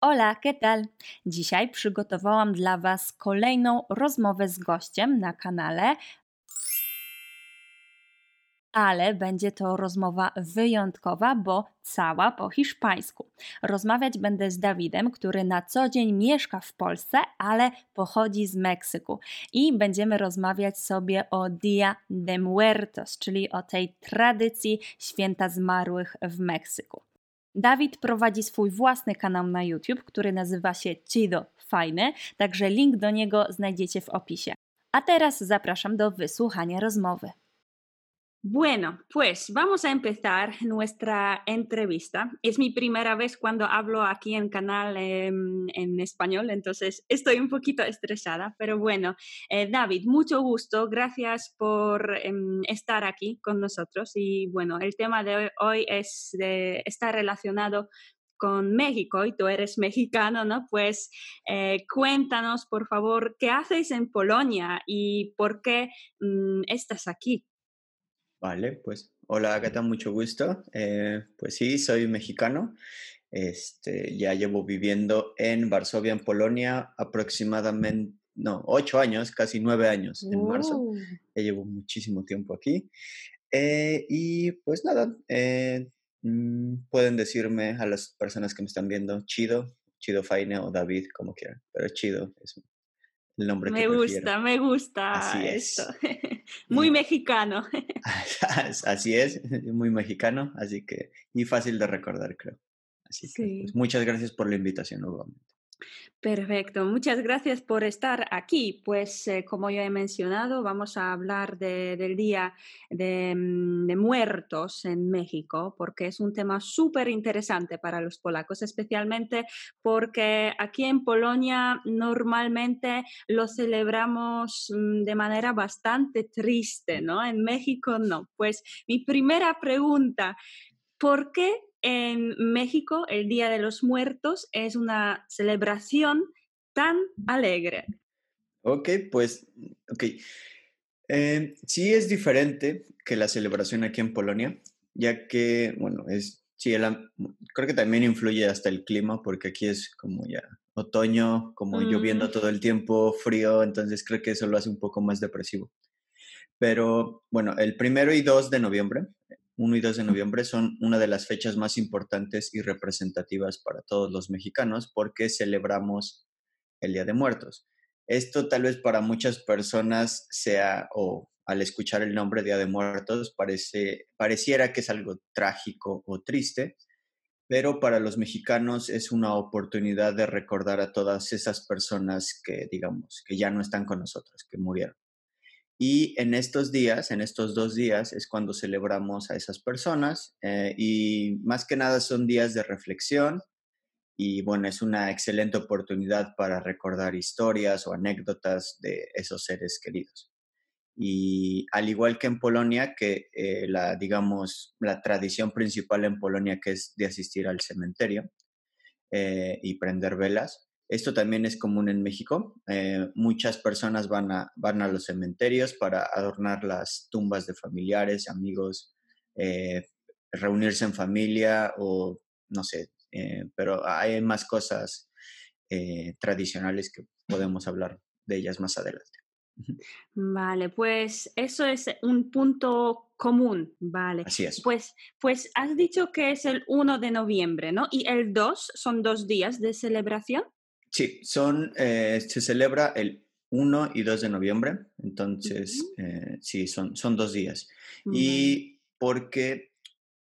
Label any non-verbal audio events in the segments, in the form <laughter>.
Hola, ¿qué tal? Dzisiaj przygotowałam dla Was kolejną rozmowę z gościem na kanale, ale będzie to rozmowa wyjątkowa, bo cała po hiszpańsku. Rozmawiać będę z Dawidem, który na co dzień mieszka w Polsce, ale pochodzi z Meksyku. I będziemy rozmawiać sobie o Dia de Muertos, czyli o tej tradycji święta zmarłych w Meksyku. Dawid prowadzi swój własny kanał na YouTube, który nazywa się Chido Fajny, także link do niego znajdziecie w opisie. A teraz zapraszam do wysłuchania rozmowy. Bueno, pues vamos a empezar nuestra entrevista. Es mi primera vez cuando hablo aquí en canal en español, entonces estoy un poquito estresada, pero bueno, eh, David, mucho gusto, gracias por em, estar aquí con nosotros y bueno, el tema de hoy es está relacionado con México y tú eres <laughs> mexicano, ¿no? Pues eh, cuéntanos, por favor, qué haces en Polonia y por qué mm, estás aquí. Vale, pues hola, ¿qué tal? Mucho gusto. Eh, pues sí, soy mexicano. Este, ya llevo viviendo en Varsovia, en Polonia, aproximadamente, no, ocho años, casi nueve años en marzo. Oh. Ya llevo muchísimo tiempo aquí. Eh, y pues nada, eh, mm, pueden decirme a las personas que me están viendo, Chido, Chido Faine o David, como quieran, pero Chido es el nombre me que gusta, me gusta Así esto. es. <laughs> Muy <laughs> mexicano. <laughs> Así es, muy mexicano, así que, y fácil de recordar, creo. Así que, pues, muchas gracias por la invitación nuevamente. Perfecto, muchas gracias por estar aquí. Pues eh, como ya he mencionado, vamos a hablar de- del Día de, mm, de Muertos en México, porque es un tema súper interesante para los polacos, especialmente porque aquí en Polonia normalmente lo celebramos mm, de manera bastante triste, ¿no? En México no. Pues mi primera pregunta, ¿por qué en México el Día de los Muertos es una celebración tan alegre? Ok, pues, ok. Eh, sí es diferente que la celebración aquí en Polonia, ya que, bueno, es, sí, el creo que también influye hasta el clima, porque aquí es como ya otoño, como lloviendo Mm. todo el tiempo, frío, entonces creo que eso lo hace un poco más depresivo. Pero bueno, el primero y 2 de noviembre, 1 y 2 de noviembre son una de las fechas más importantes y representativas para todos los mexicanos porque celebramos el Día de Muertos. Esto tal vez para muchas personas sea, o al escuchar el nombre Día de Muertos, parece, pareciera que es algo trágico o triste, pero para los mexicanos es una oportunidad de recordar a todas esas personas que, digamos, que ya no están con nosotros, que murieron. Y en estos días, en estos dos días, es cuando celebramos a esas personas eh, y más que nada son días de reflexión y bueno, es una excelente oportunidad para recordar historias o anécdotas de esos seres queridos. Y al igual que en Polonia, que eh, la, digamos, la tradición principal en Polonia que es de asistir al cementerio eh, y prender velas, esto también es común en México. Eh, muchas personas van a, van a los cementerios para adornar las tumbas de familiares, amigos, eh, reunirse en familia o no sé, eh, pero hay más cosas tradicionales que podemos hablar de ellas más adelante. Vale, pues eso es un punto común, vale. Así es. Pues, pues has dicho que es el 1 de noviembre, ¿no? ¿Y el 2 son dos días de celebración? Sí, son, eh, se celebra el 1 y 2 de noviembre, entonces eh, sí, son, son dos días. Y porque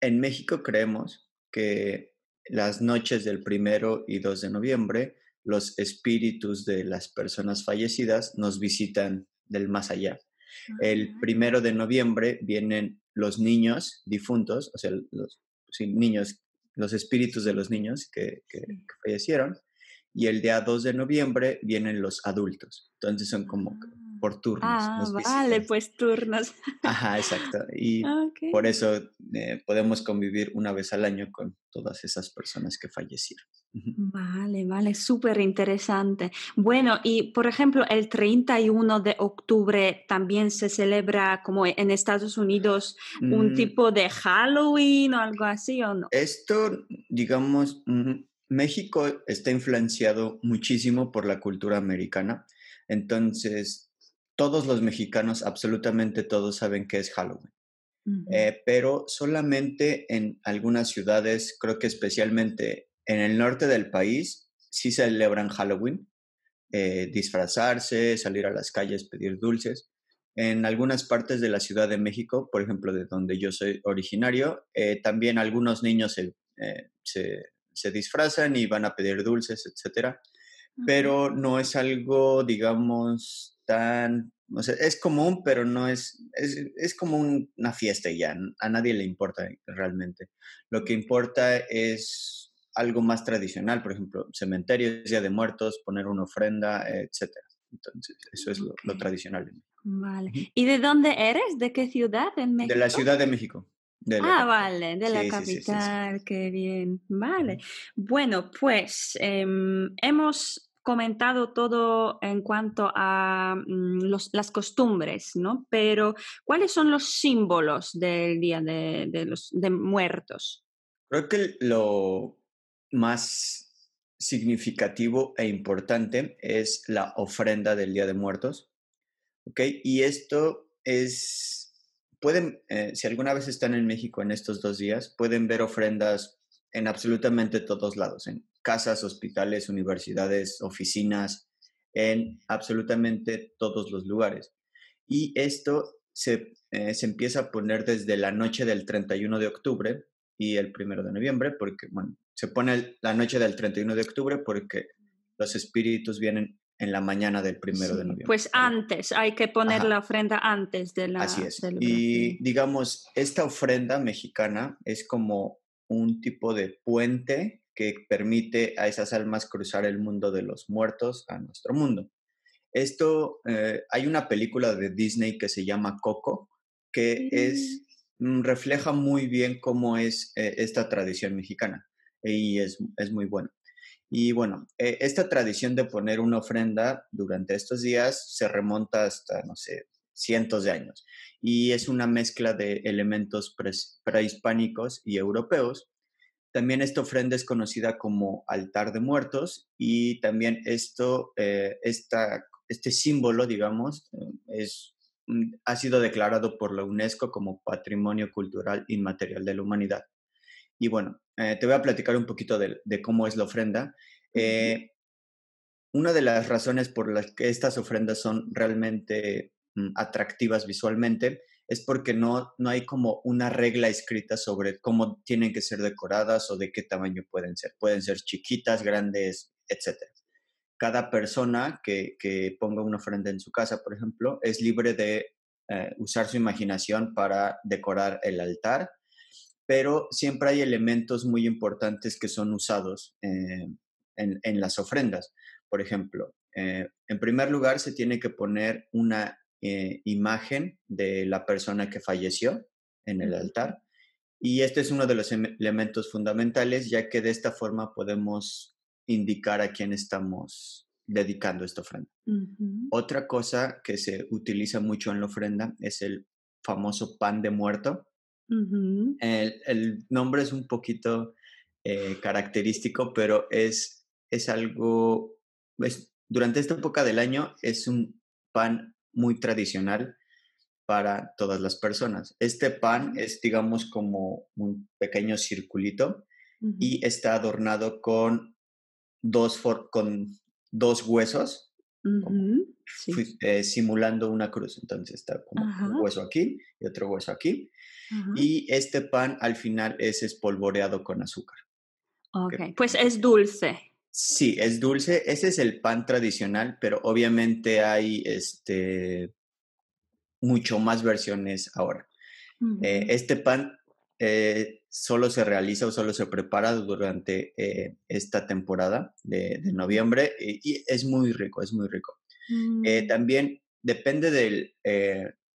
en México creemos que las noches del primero y 2 de noviembre, los espíritus de las personas fallecidas nos visitan del más allá. El Ah, primero de noviembre vienen los niños difuntos, o sea, los sí, niños, los espíritus de los niños que, que- sí. que fallecieron, y el día 2 de noviembre vienen los adultos. Entonces son como Ah, por turnos, Ah, vale, pues turnos. <laughs> Ajá, exacto. Y Ok. por eso eh, podemos convivir una vez al año con todas esas personas que fallecieron. Vale, vale, súper interesante. Bueno, y por ejemplo, el 31 de octubre también se celebra como en Estados Unidos un Mm, tipo de Halloween o algo así, ¿o no? Esto, digamos, México está influenciado muchísimo por la cultura americana, entonces todos los mexicanos, absolutamente todos saben que es Halloween. Eh, pero solamente en algunas ciudades, creo que especialmente en el norte del país, sí celebran Halloween, eh, disfrazarse, salir a las calles, pedir dulces. En algunas partes de la Ciudad de México, por ejemplo, de donde yo soy originario, eh, también algunos niños se, se, disfrazan y van a pedir dulces, etcétera. Pero no es algo, digamos, tan o sea, es común, pero no es, es, como una fiesta ya, a nadie le importa realmente. Lo que importa es algo más tradicional, por ejemplo, cementerios, Día de Muertos, poner una ofrenda, etc. Entonces, eso es lo, tradicional. Vale. ¿Y de dónde eres? ¿De qué ciudad en México? De la Ciudad de México. Ah, vale, de la capital, qué bien. Vale. Bueno, pues em, hemos comentado todo en cuanto a mm, las costumbres, ¿no? Pero, ¿cuáles son los símbolos del Día de, los de Muertos? Creo que lo más significativo e importante es la ofrenda del Día de Muertos, ¿ok? Y esto es, pueden, eh, si alguna vez están en México en estos dos días, pueden ver ofrendas en absolutamente todos lados, en casas, hospitales, universidades, oficinas, en absolutamente todos los lugares. Y esto se, eh, se, empieza a poner desde la noche del 31 de octubre y el 1 de noviembre, porque, bueno, se pone la noche del 31 de octubre porque los espíritus vienen en la mañana del 1 de noviembre. Pues antes, hay que poner la ofrenda antes de la... Así es. Y digamos, esta ofrenda mexicana es como un tipo de puente que permite a esas almas cruzar el mundo de los muertos a nuestro mundo. Esto, eh, hay una película de Disney que se llama Coco, que es, mm, refleja muy bien cómo es eh, esta tradición mexicana y es, es muy bueno. Y bueno, eh, esta tradición de poner una ofrenda durante estos días se remonta hasta, no sé, cientos de años. Y es una mezcla de elementos prehispánicos y europeos también esta ofrenda es conocida como altar de muertos y también esto, eh, este símbolo, digamos, es, ha sido declarado por la UNESCO como Patrimonio Cultural Inmaterial de la Humanidad. Y bueno, eh, te voy a platicar un poquito de, cómo es la ofrenda. una de las razones por las que estas ofrendas son realmente mm, atractivas visualmente es porque no, no hay como una regla escrita sobre cómo tienen que ser decoradas o de qué tamaño pueden ser. Pueden ser chiquitas, grandes, etc. Cada persona que, ponga una ofrenda en su casa, por ejemplo, es libre de eh, usar su imaginación para decorar el altar, pero siempre hay elementos muy importantes que son usados eh, en, las ofrendas. Por ejemplo, eh, en primer lugar, se tiene que poner una eh, imagen de la persona que falleció en el altar. Y este es uno de los em, elementos fundamentales, ya que de esta forma podemos indicar a quién estamos dedicando esta ofrenda. Otra cosa que se utiliza mucho en la ofrenda es el famoso pan de muerto. El, nombre es un poquito eh, característico, pero es, es algo, durante esta época del año es un pan muy tradicional para todas las personas. Este pan es, digamos, como un pequeño circulito y está adornado con dos, con dos huesos, eh, simulando una cruz. Entonces está como un hueso aquí y otro hueso aquí. Y este pan al final es espolvoreado con azúcar. Ok, pues es dulce. Sí, es dulce. Ese es el pan tradicional, pero obviamente hay este, mucho más versiones ahora. Eh, este pan eh, solo se realiza o solo se prepara durante eh, esta temporada de, noviembre y, es muy rico, es muy rico. Mm. también depende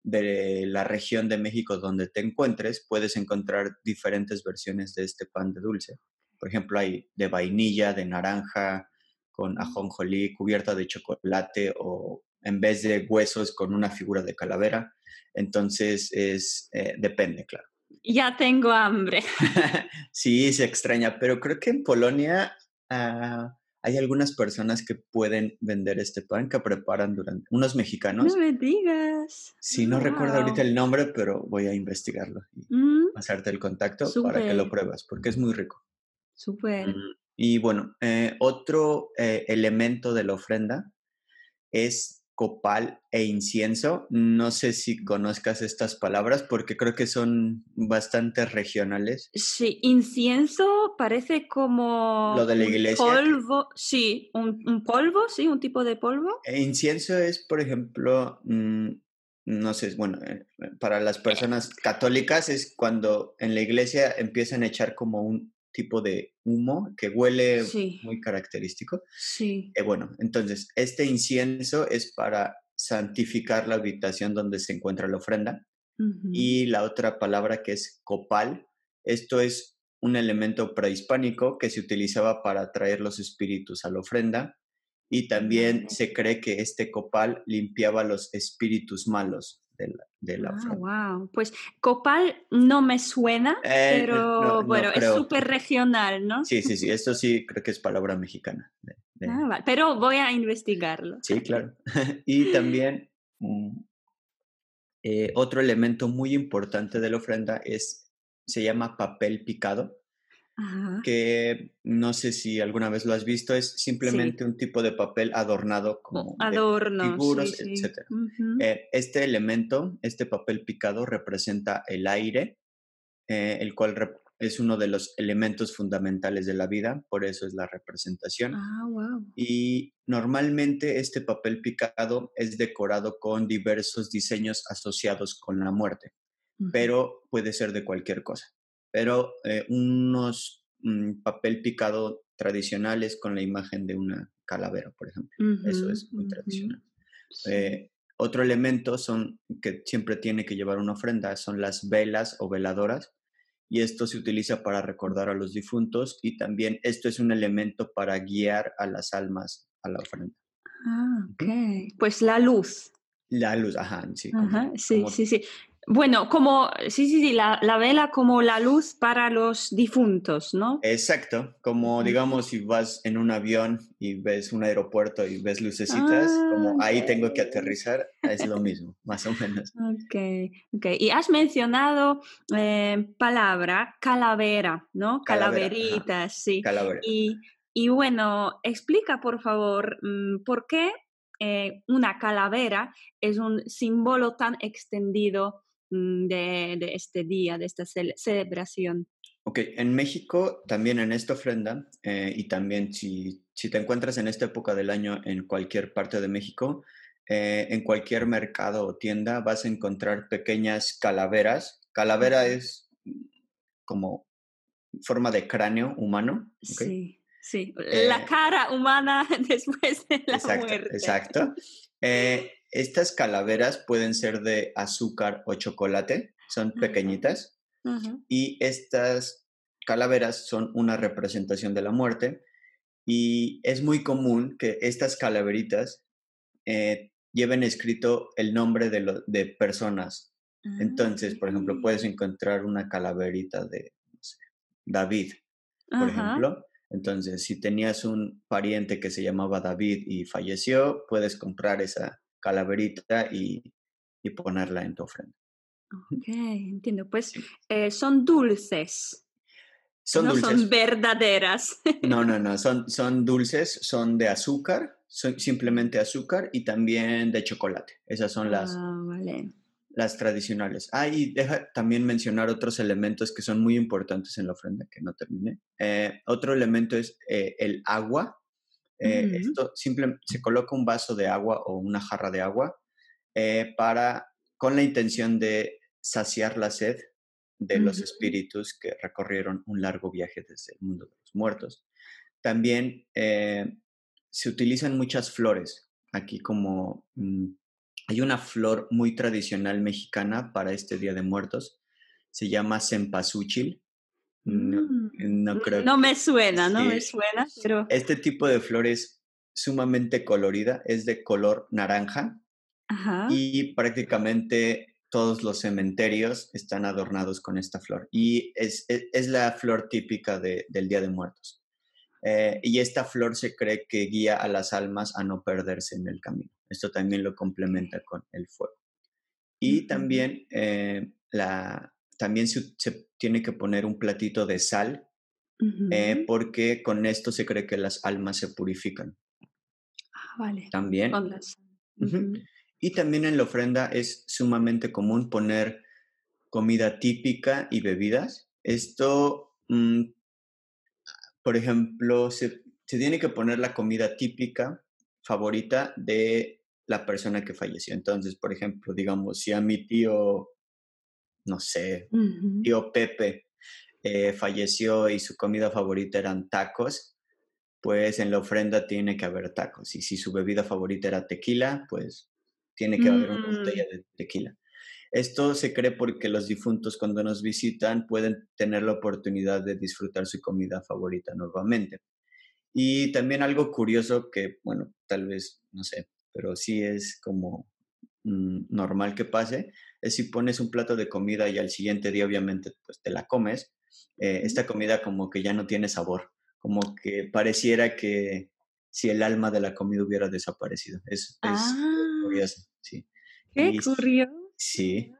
de la región de México donde te encuentres, puedes encontrar diferentes versiones de este pan de dulce. Por ejemplo, hay de vainilla, de naranja, con ajonjolí, cubierta de chocolate o en vez de huesos con una figura de calavera. Entonces, es, eh, depende, claro. Ya tengo hambre. <laughs> sí, se extraña, pero creo que en Polonia ah, hay algunas personas que pueden vender este pan que preparan durante, unos mexicanos. No me digas. Sí, no recuerdo ahorita el nombre, pero voy a investigarlo y Mm, pasarte el contacto para que lo pruebas, porque es muy rico. súper. Mm, Y bueno, eh, otro eh, elemento de la ofrenda es copal e incienso. No sé si conozcas estas palabras porque creo que son bastante regionales. Sí, incienso parece como Lo de la un iglesia. polvo, sí, un, un polvo, sí, un tipo de polvo. E incienso es, por ejemplo, mm, no sé, bueno, eh, para las personas católicas es cuando en la iglesia empiezan a echar como un tipo de humo que huele Sí, muy característico. sí. Eh, bueno, entonces, este incienso es para santificar la habitación donde se encuentra la ofrenda. Y la otra palabra que es copal, esto es un elemento prehispánico que se utilizaba para atraer los espíritus a la ofrenda. Y también se cree que este copal limpiaba los espíritus malos de la, de la Ah, wow. Pues copal no me suena, Eh, eh, pero no, no bueno, es súper regional, ¿no? Sí, sí, sí, esto sí creo que es palabra mexicana. de- de- Ah, vale. Pero voy a investigarlo. Sí, claro. <laughs> y también mm, eh, otro elemento muy importante de la ofrenda es, se llama papel picado, Ajá. que no sé si alguna vez lo has visto, es Sí. simplemente un tipo de papel adornado como de adorno, sí, figuras, sí. etc. Eh, este elemento, este papel picado, representa el aire, eh, el cual es uno de los elementos fundamentales de la vida, por eso es la representación. Ah, wow. Y normalmente este papel picado es decorado con diversos diseños asociados con la muerte, pero puede ser de cualquier cosa. Pero eh, unos mm, papel picado tradicionales con la imagen de una calavera, por ejemplo. Eso es muy tradicional. Eh, otro elemento son que siempre tiene que llevar una ofrenda son las velas o veladoras y esto se utiliza para recordar a los difuntos y también esto es un elemento para guiar a las almas a la ofrenda. Ah, ok. Pues la luz. La luz, ajá, sí. como- Ajá, sí, como- sí, sí. Bueno, como, sí, sí, sí, la, la vela como la luz para los difuntos, ¿no? Exacto, como digamos si vas en un avión y ves un aeropuerto y ves lucecitas, como Ah, ahí tengo que aterrizar, es lo mismo, <laughs> más o menos. Ok, ok. Y has mencionado eh, palabra calavera, ¿no? Calavera, ajá. Calaveritas, sí. Calavera. Y, y bueno, explica por favor mm, por qué eh, una calavera es un símbolo tan extendido de, de este día, de esta cele- celebración. Ok, en México también en esta ofrenda eh, y también si, si te encuentras en esta época del año en cualquier parte de México, eh, en cualquier mercado o tienda vas a encontrar pequeñas calaveras. Calavera es mm, como forma de cráneo humano. ¿ok? Sí, sí. Eh, la cara humana <laughs> después de la Exacto, muerte. exacto. Eh, estas calaveras pueden ser de azúcar o chocolate, son pequeñitas. Y estas calaveras son una representación de la muerte y es muy común que estas calaveritas eh, lleven escrito el nombre de, lo- de personas. Entonces, por ejemplo, puedes Ah, encontrar una calaverita de no sé, David, por ejemplo. Entonces, si tenías un pariente que se llamaba David y falleció, puedes comprar esa calaverita y, y ponerla en tu ofrenda. Ok, entiendo. Pues eh, son dulces, Son no dulces. son verdaderas. No, no, <laughs> no, son, son dulces, son de azúcar, son simplemente azúcar y también de chocolate. Esas son las, Ah, vale. las tradicionales. Ah, y deja también mencionar otros elementos que son muy importantes en la ofrenda, que no terminé. Eh, otro elemento es eh, el agua. Eh. Esto simple, se coloca un vaso de agua o una jarra de agua eh, para, con la intención de saciar la sed de los espíritus que recorrieron un largo viaje desde el mundo de los muertos. También eh, se utilizan muchas flores. Aquí como mm, hay una flor muy tradicional mexicana para este Día de Muertos. Se llama cempasúchil. No, Mm. no creo No me suena, no me suena, pero... Este tipo de flor es sumamente colorida, es de color naranja Ajá. y prácticamente todos los cementerios están adornados con esta flor. Y es, es- es la flor típica de- del Día de Muertos. Eh, y esta flor se cree que guía a las almas a no perderse en el camino. Esto también lo complementa con el fuego. Y también, eh, la, también se, tiene que poner un platito de sal, eh, porque con esto se cree que las almas se purifican. Ah, vale. También. Y también en la ofrenda es sumamente común poner comida típica y bebidas. Esto, mm, por ejemplo, se, tiene que poner la comida típica favorita de la persona que falleció. Entonces, por ejemplo, digamos, si a mi tío, no sé, tío Pepe eh, falleció y su comida favorita eran tacos, pues en la ofrenda tiene que haber tacos. Y si su bebida favorita era tequila, pues tiene que haber una botella mm. de tequila. Esto se cree porque los difuntos cuando nos visitan pueden tener la oportunidad de disfrutar su comida favorita nuevamente. Y también algo curioso que, bueno, tal vez, no sé, pero sí es como normal que pase, es si pones un plato de comida y al siguiente día obviamente pues te la comes, eh, esta comida como que ya no tiene sabor, como que pareciera que si el alma de la comida hubiera desaparecido. Es, ah. curioso, sí. Qué curioso. Sí.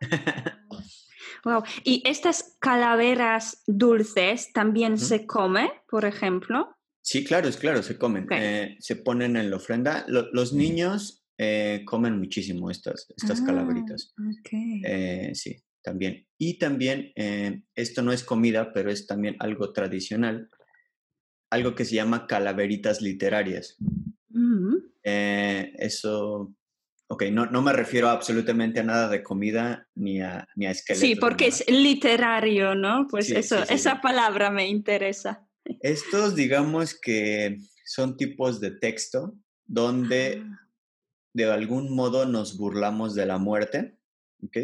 Wow. ¿Y estas calaveras dulces también se come, por ejemplo? Sí, claro, es claro, se comen. Eh, se ponen en la ofrenda. los niños eh, comen muchísimo estas, estas ah, calaveritas. Eh, sí, también. Y también, esto no es comida, pero es también algo tradicional, algo que se llama calaveritas literarias. Mm. eso Ok, no, no me refiero absolutamente a nada de comida ni a, ni a esqueletos. Sí, porque es literario, ¿no? Pues eso, esa palabra me interesa. Estos, digamos que son tipos de texto donde ah. De algún modo nos burlamos de la muerte, ¿ok?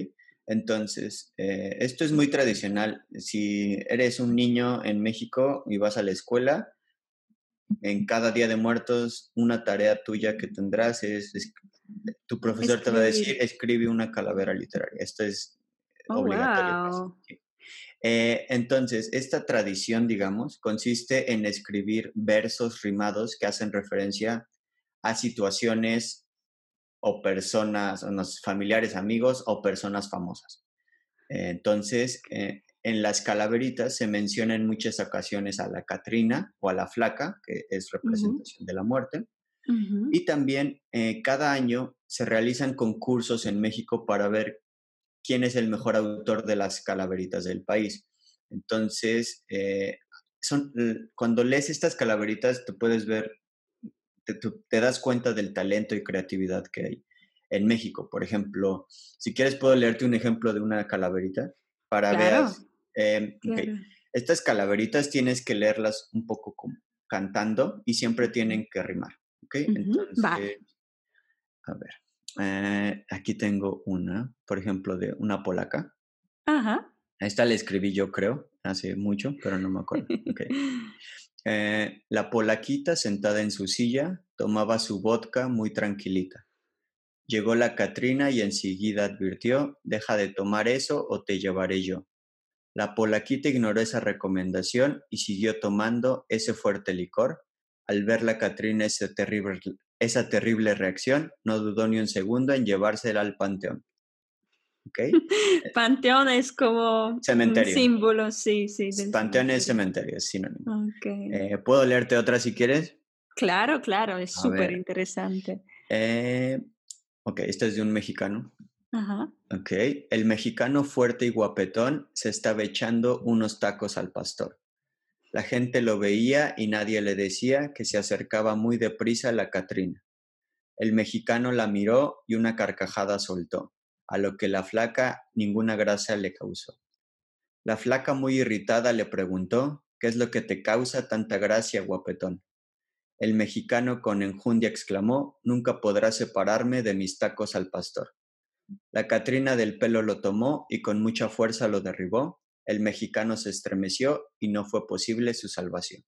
Entonces, eh, esto es muy tradicional. Si eres un niño en México y vas a la escuela, en cada día de muertos, una tarea tuya que tendrás es tu profesor te va a decir, escribe una calavera literaria. Esto es oh, obligatorio. Eh, entonces, esta tradición, digamos, consiste en escribir versos rimados que hacen referencia a situaciones o personas, unos familiares, amigos o personas famosas. entonces, eh, en las calaveritas se menciona en muchas ocasiones a la Catrina o a la Flaca, que es representación de la muerte, y también eh, cada año se realizan concursos en México para ver quién es el mejor autor de las calaveritas del país. Entonces, eh, son, cuando lees estas calaveritas, te puedes ver, te, das cuenta del talento y creatividad que hay en México. Por ejemplo, si quieres, puedo leerte un ejemplo de una calaverita para ver. Em, estas calaveritas tienes que leerlas un poco como cantando y siempre tienen que rimar. ¿ok? Entonces, a ver, eh, aquí tengo una, por ejemplo, de una polaca. Ajá. Esta la escribí yo, creo, hace mucho, pero no me acuerdo. Okay. <laughs> <laughs> Eh, la polaquita sentada en su silla tomaba su vodka muy tranquilita. Llegó la Catrina y enseguida advirtió, deja de tomar eso o te llevaré yo. La polaquita ignoró esa recomendación y siguió tomando ese fuerte licor al ver la Catrina esa terrible, esa terrible reacción, no dudó ni un segundo en llevársela al panteón. ¿Okay? <laughs> panteón es como cementerio. un símbolo, sí, sí. Panteón es cementerio, es sinónimo. Eh, ¿Puedo leerte otra si quieres? Claro, claro, es súper interesante. Eh, ok, esto es de un mexicano. Ajá. Ok, el mexicano fuerte y guapetón se estaba echando unos tacos al pastor. La gente lo veía y nadie le decía que se acercaba muy deprisa a la Catrina. El mexicano la miró y una carcajada soltó, a lo que la flaca ninguna gracia le causó. La flaca muy irritada le preguntó, ¿qué es lo que te causa tanta gracia, guapetón? El mexicano con enjundia exclamó, nunca podrás separarme de mis tacos al pastor. La Catrina del pelo lo tomó y con mucha fuerza lo derribó, el mexicano se estremeció y no fue posible su salvación.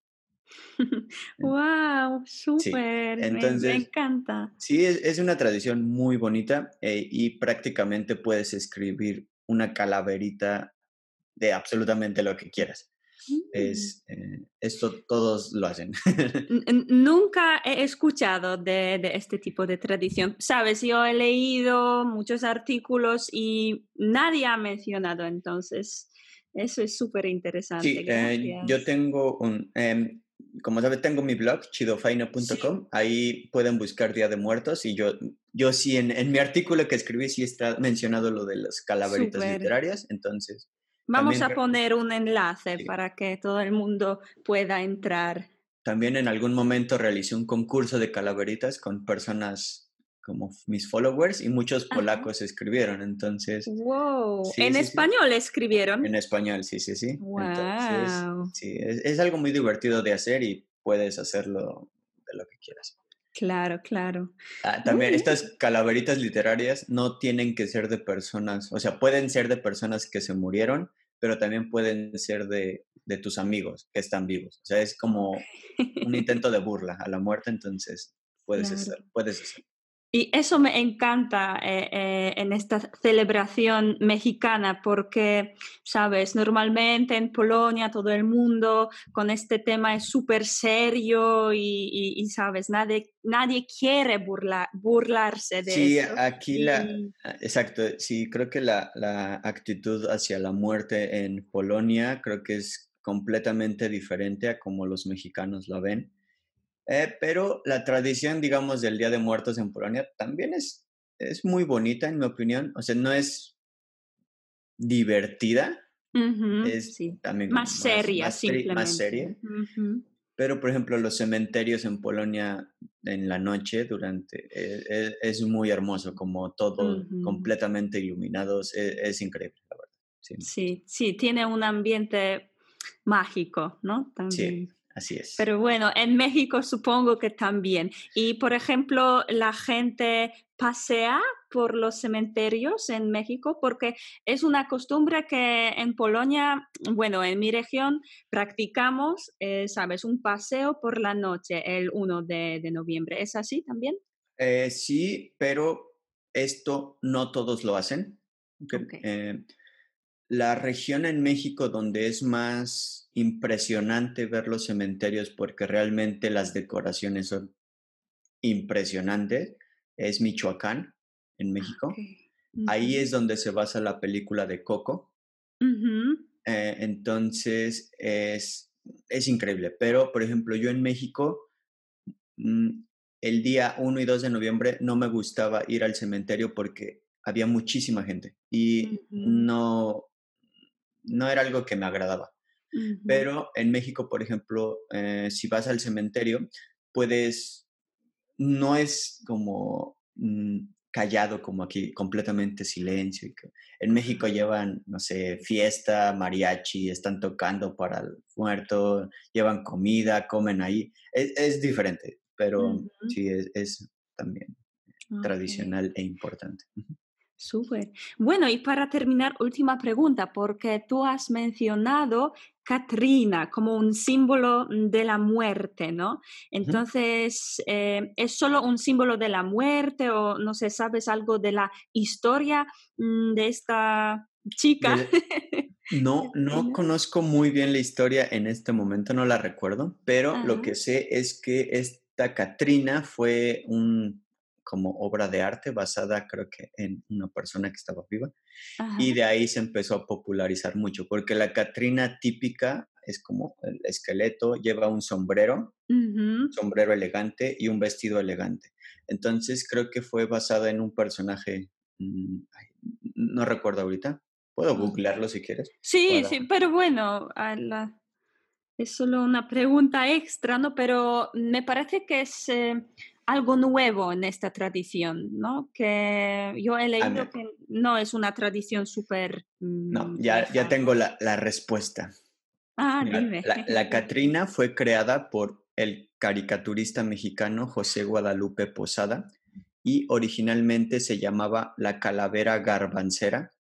<laughs> ¡Wow! ¡Súper! me, encanta. Sí, es, una tradición muy bonita eh, y prácticamente puedes escribir una calaverita de absolutamente lo que quieras. es, eh, esto todos lo hacen. <laughs> Nunca he escuchado de, este tipo de tradición. Sabes, yo he leído muchos artículos y nadie ha mencionado, entonces eso es súper interesante. Sí, eh, yo tengo un, em, como sabes, tengo mi blog, chidofaina.com, ahí pueden buscar Día de Muertos y yo, yo sí, en, en mi artículo que escribí sí está mencionado lo de las calaveritas literarias, entonces... Vamos a poner un enlace para que todo el mundo pueda entrar. También en algún momento realicé un concurso de calaveritas con personas como mis followers y muchos polacos escribieron, entonces... ¡Wow! ¿En español escribieron? En español, sí, sí, sí. sí, es, algo muy divertido de hacer y puedes hacerlo de lo que quieras. Claro, claro. Ah, también estas calaveritas literarias no tienen que ser de personas, o sea, pueden ser de personas que se murieron, pero también pueden ser de, de tus amigos que están vivos. O sea, es como un <laughs> intento de burla a la muerte, entonces puedes hacer, puedes hacer. Y eso me encanta eh, eh, en esta celebración mexicana porque, sabes, normalmente en Polonia todo el mundo con este tema es súper serio y, sabes, nadie, nadie quiere burlarse de sí, eso. Sí, aquí la, ah, exacto, sí, creo que la, la actitud hacia la muerte en Polonia creo que es completamente diferente a como los mexicanos la ven. Eh, pero la tradición, digamos, del Día de Muertos en Polonia también es, es muy bonita, en mi opinión. O sea, no es divertida, es también más, seria, simplemente. Más seria. Pero, por ejemplo, los cementerios en Polonia en la noche durante e, e, es, muy hermoso, como todo completamente iluminados, e, es, increíble, la verdad. Sí. sí. sí, tiene un ambiente mágico, ¿no? También. Sí. Así es. Pero bueno, en México supongo que también. Y por ejemplo, la gente pasea por los cementerios en México porque es una costumbre que en Polonia, bueno, en mi región practicamos, eh, sabes, un paseo por la noche el 1 de, noviembre. ¿Es así también? Eh, sí, pero esto no todos lo hacen. Eh, la región en México donde es más impresionante ver los cementerios porque realmente las decoraciones son impresionantes es Michoacán, en ah, México. Ahí es donde se basa la película de Coco. Eh, entonces es, es increíble. Pero, por ejemplo, yo en México, mm, el día 1 y 2 de noviembre no me gustaba ir al cementerio porque había muchísima gente y no, no era algo que me agradaba. Pero en México, por ejemplo, eh, si vas al cementerio, puedes, no es como mm, callado como aquí, completamente silencio. En México llevan, no sé, fiesta, mariachi, están tocando para el muerto, llevan comida, comen ahí. Es, diferente, pero sí es, también tradicional e importante. Súper. Bueno, y para terminar, última pregunta, porque tú has mencionado Katrina como un símbolo de la muerte, ¿no? Entonces, eh, ¿es solo un símbolo de la muerte o no sé, sabes algo de la historia mm, de esta chica? <laughs> No, no conozco muy bien la historia en este momento, no la recuerdo, pero lo que sé es que esta Katrina fue un como obra de arte basada creo que en una persona que estaba viva. Y de ahí se empezó a popularizar mucho, porque la Catrina típica es como el esqueleto, lleva un sombrero, un sombrero elegante y un vestido elegante. Entonces creo que fue basada en un personaje, mm, no recuerdo ahorita, puedo googlearlo si quieres. Sí, sí, pero bueno, es solo una pregunta extra, ¿no? Pero me parece que es... Eh, algo nuevo en esta tradición, ¿no? Que yo he leído que no es una tradición súper... no, mm, ya, ya tengo la, la respuesta. Ah, dime. La, la Catrina fue creada por el caricaturista mexicano José Guadalupe Posada y originalmente se llamaba la calavera garbancera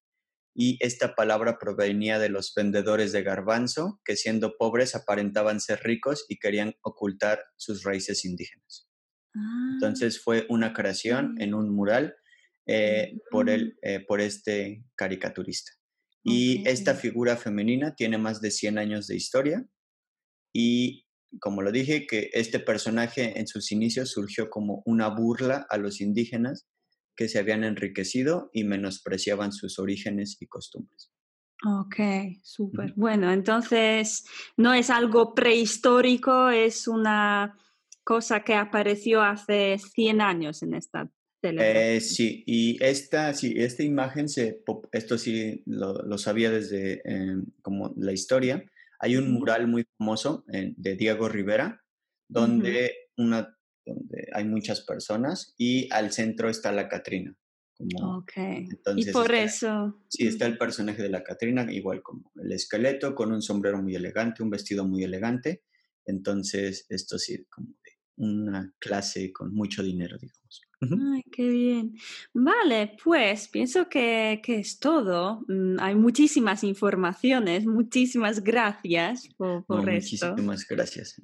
y esta palabra provenía de los vendedores de garbanzo que siendo pobres aparentaban ser ricos y querían ocultar sus raíces indígenas. Ah. Entonces fue una creación en un mural eh, por, el, eh, por este caricaturista. Y esta figura femenina tiene más de 100 años de historia y, como lo dije, que este personaje en sus inicios surgió como una burla a los indígenas que se habían enriquecido y menospreciaban sus orígenes y costumbres. Ok, súper. Bueno, entonces no es algo prehistórico, es una cosa que apareció hace 100 años en esta eh, sí, y esta, sí, esta imagen, se, esto sí lo, sabía desde em, como la historia. Hay un mural muy famoso de Diego Rivera, donde, una, donde hay muchas personas y al centro está la Catrina. ok, y por eso... Sí, está el personaje de la Catrina, igual como el esqueleto, con un sombrero muy elegante, un vestido muy elegante. Entonces, esto sí, como una clase con mucho dinero, digamos. Ay, qué bien. Vale, pues pienso que, es todo. Mm, hay muchísimas informaciones. Muchísimas gracias por, por esto. Muchísimas gracias.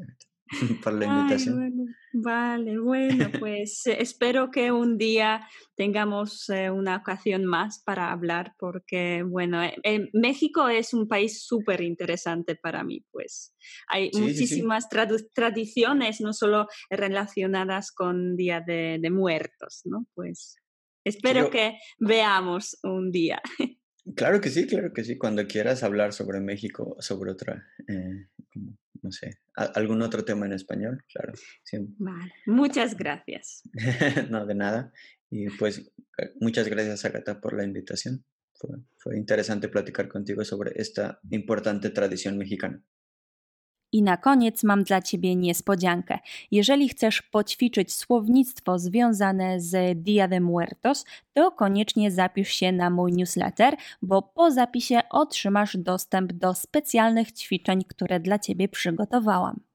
<laughs> por la invitación. vale, bueno, <laughs> pues eh, espero que un día tengamos eh, una ocasión más para hablar porque, bueno, eh, México es un país súper interesante para mí, pues hay muchísimas tradiciones, no solo relacionadas con Día de, Muertos, ¿no? Pues espero que veamos un día. Claro que sí, claro que sí. Cuando quieras hablar sobre México, sobre otra, no sé, algún otro tema en español, claro. Vale, muchas gracias. <laughs> no, de nada. Y pues eh, muchas gracias, Agatha, por la invitación. Fue, fue interesante platicar contigo sobre esta importante tradición mexicana. I na koniec mam dla Ciebie niespodziankę. Jeżeli chcesz poćwiczyć słownictwo związane z Dia de Muertos, to koniecznie zapisz się na mój newsletter, bo po zapisie otrzymasz dostęp do specjalnych ćwiczeń, które dla Ciebie przygotowałam.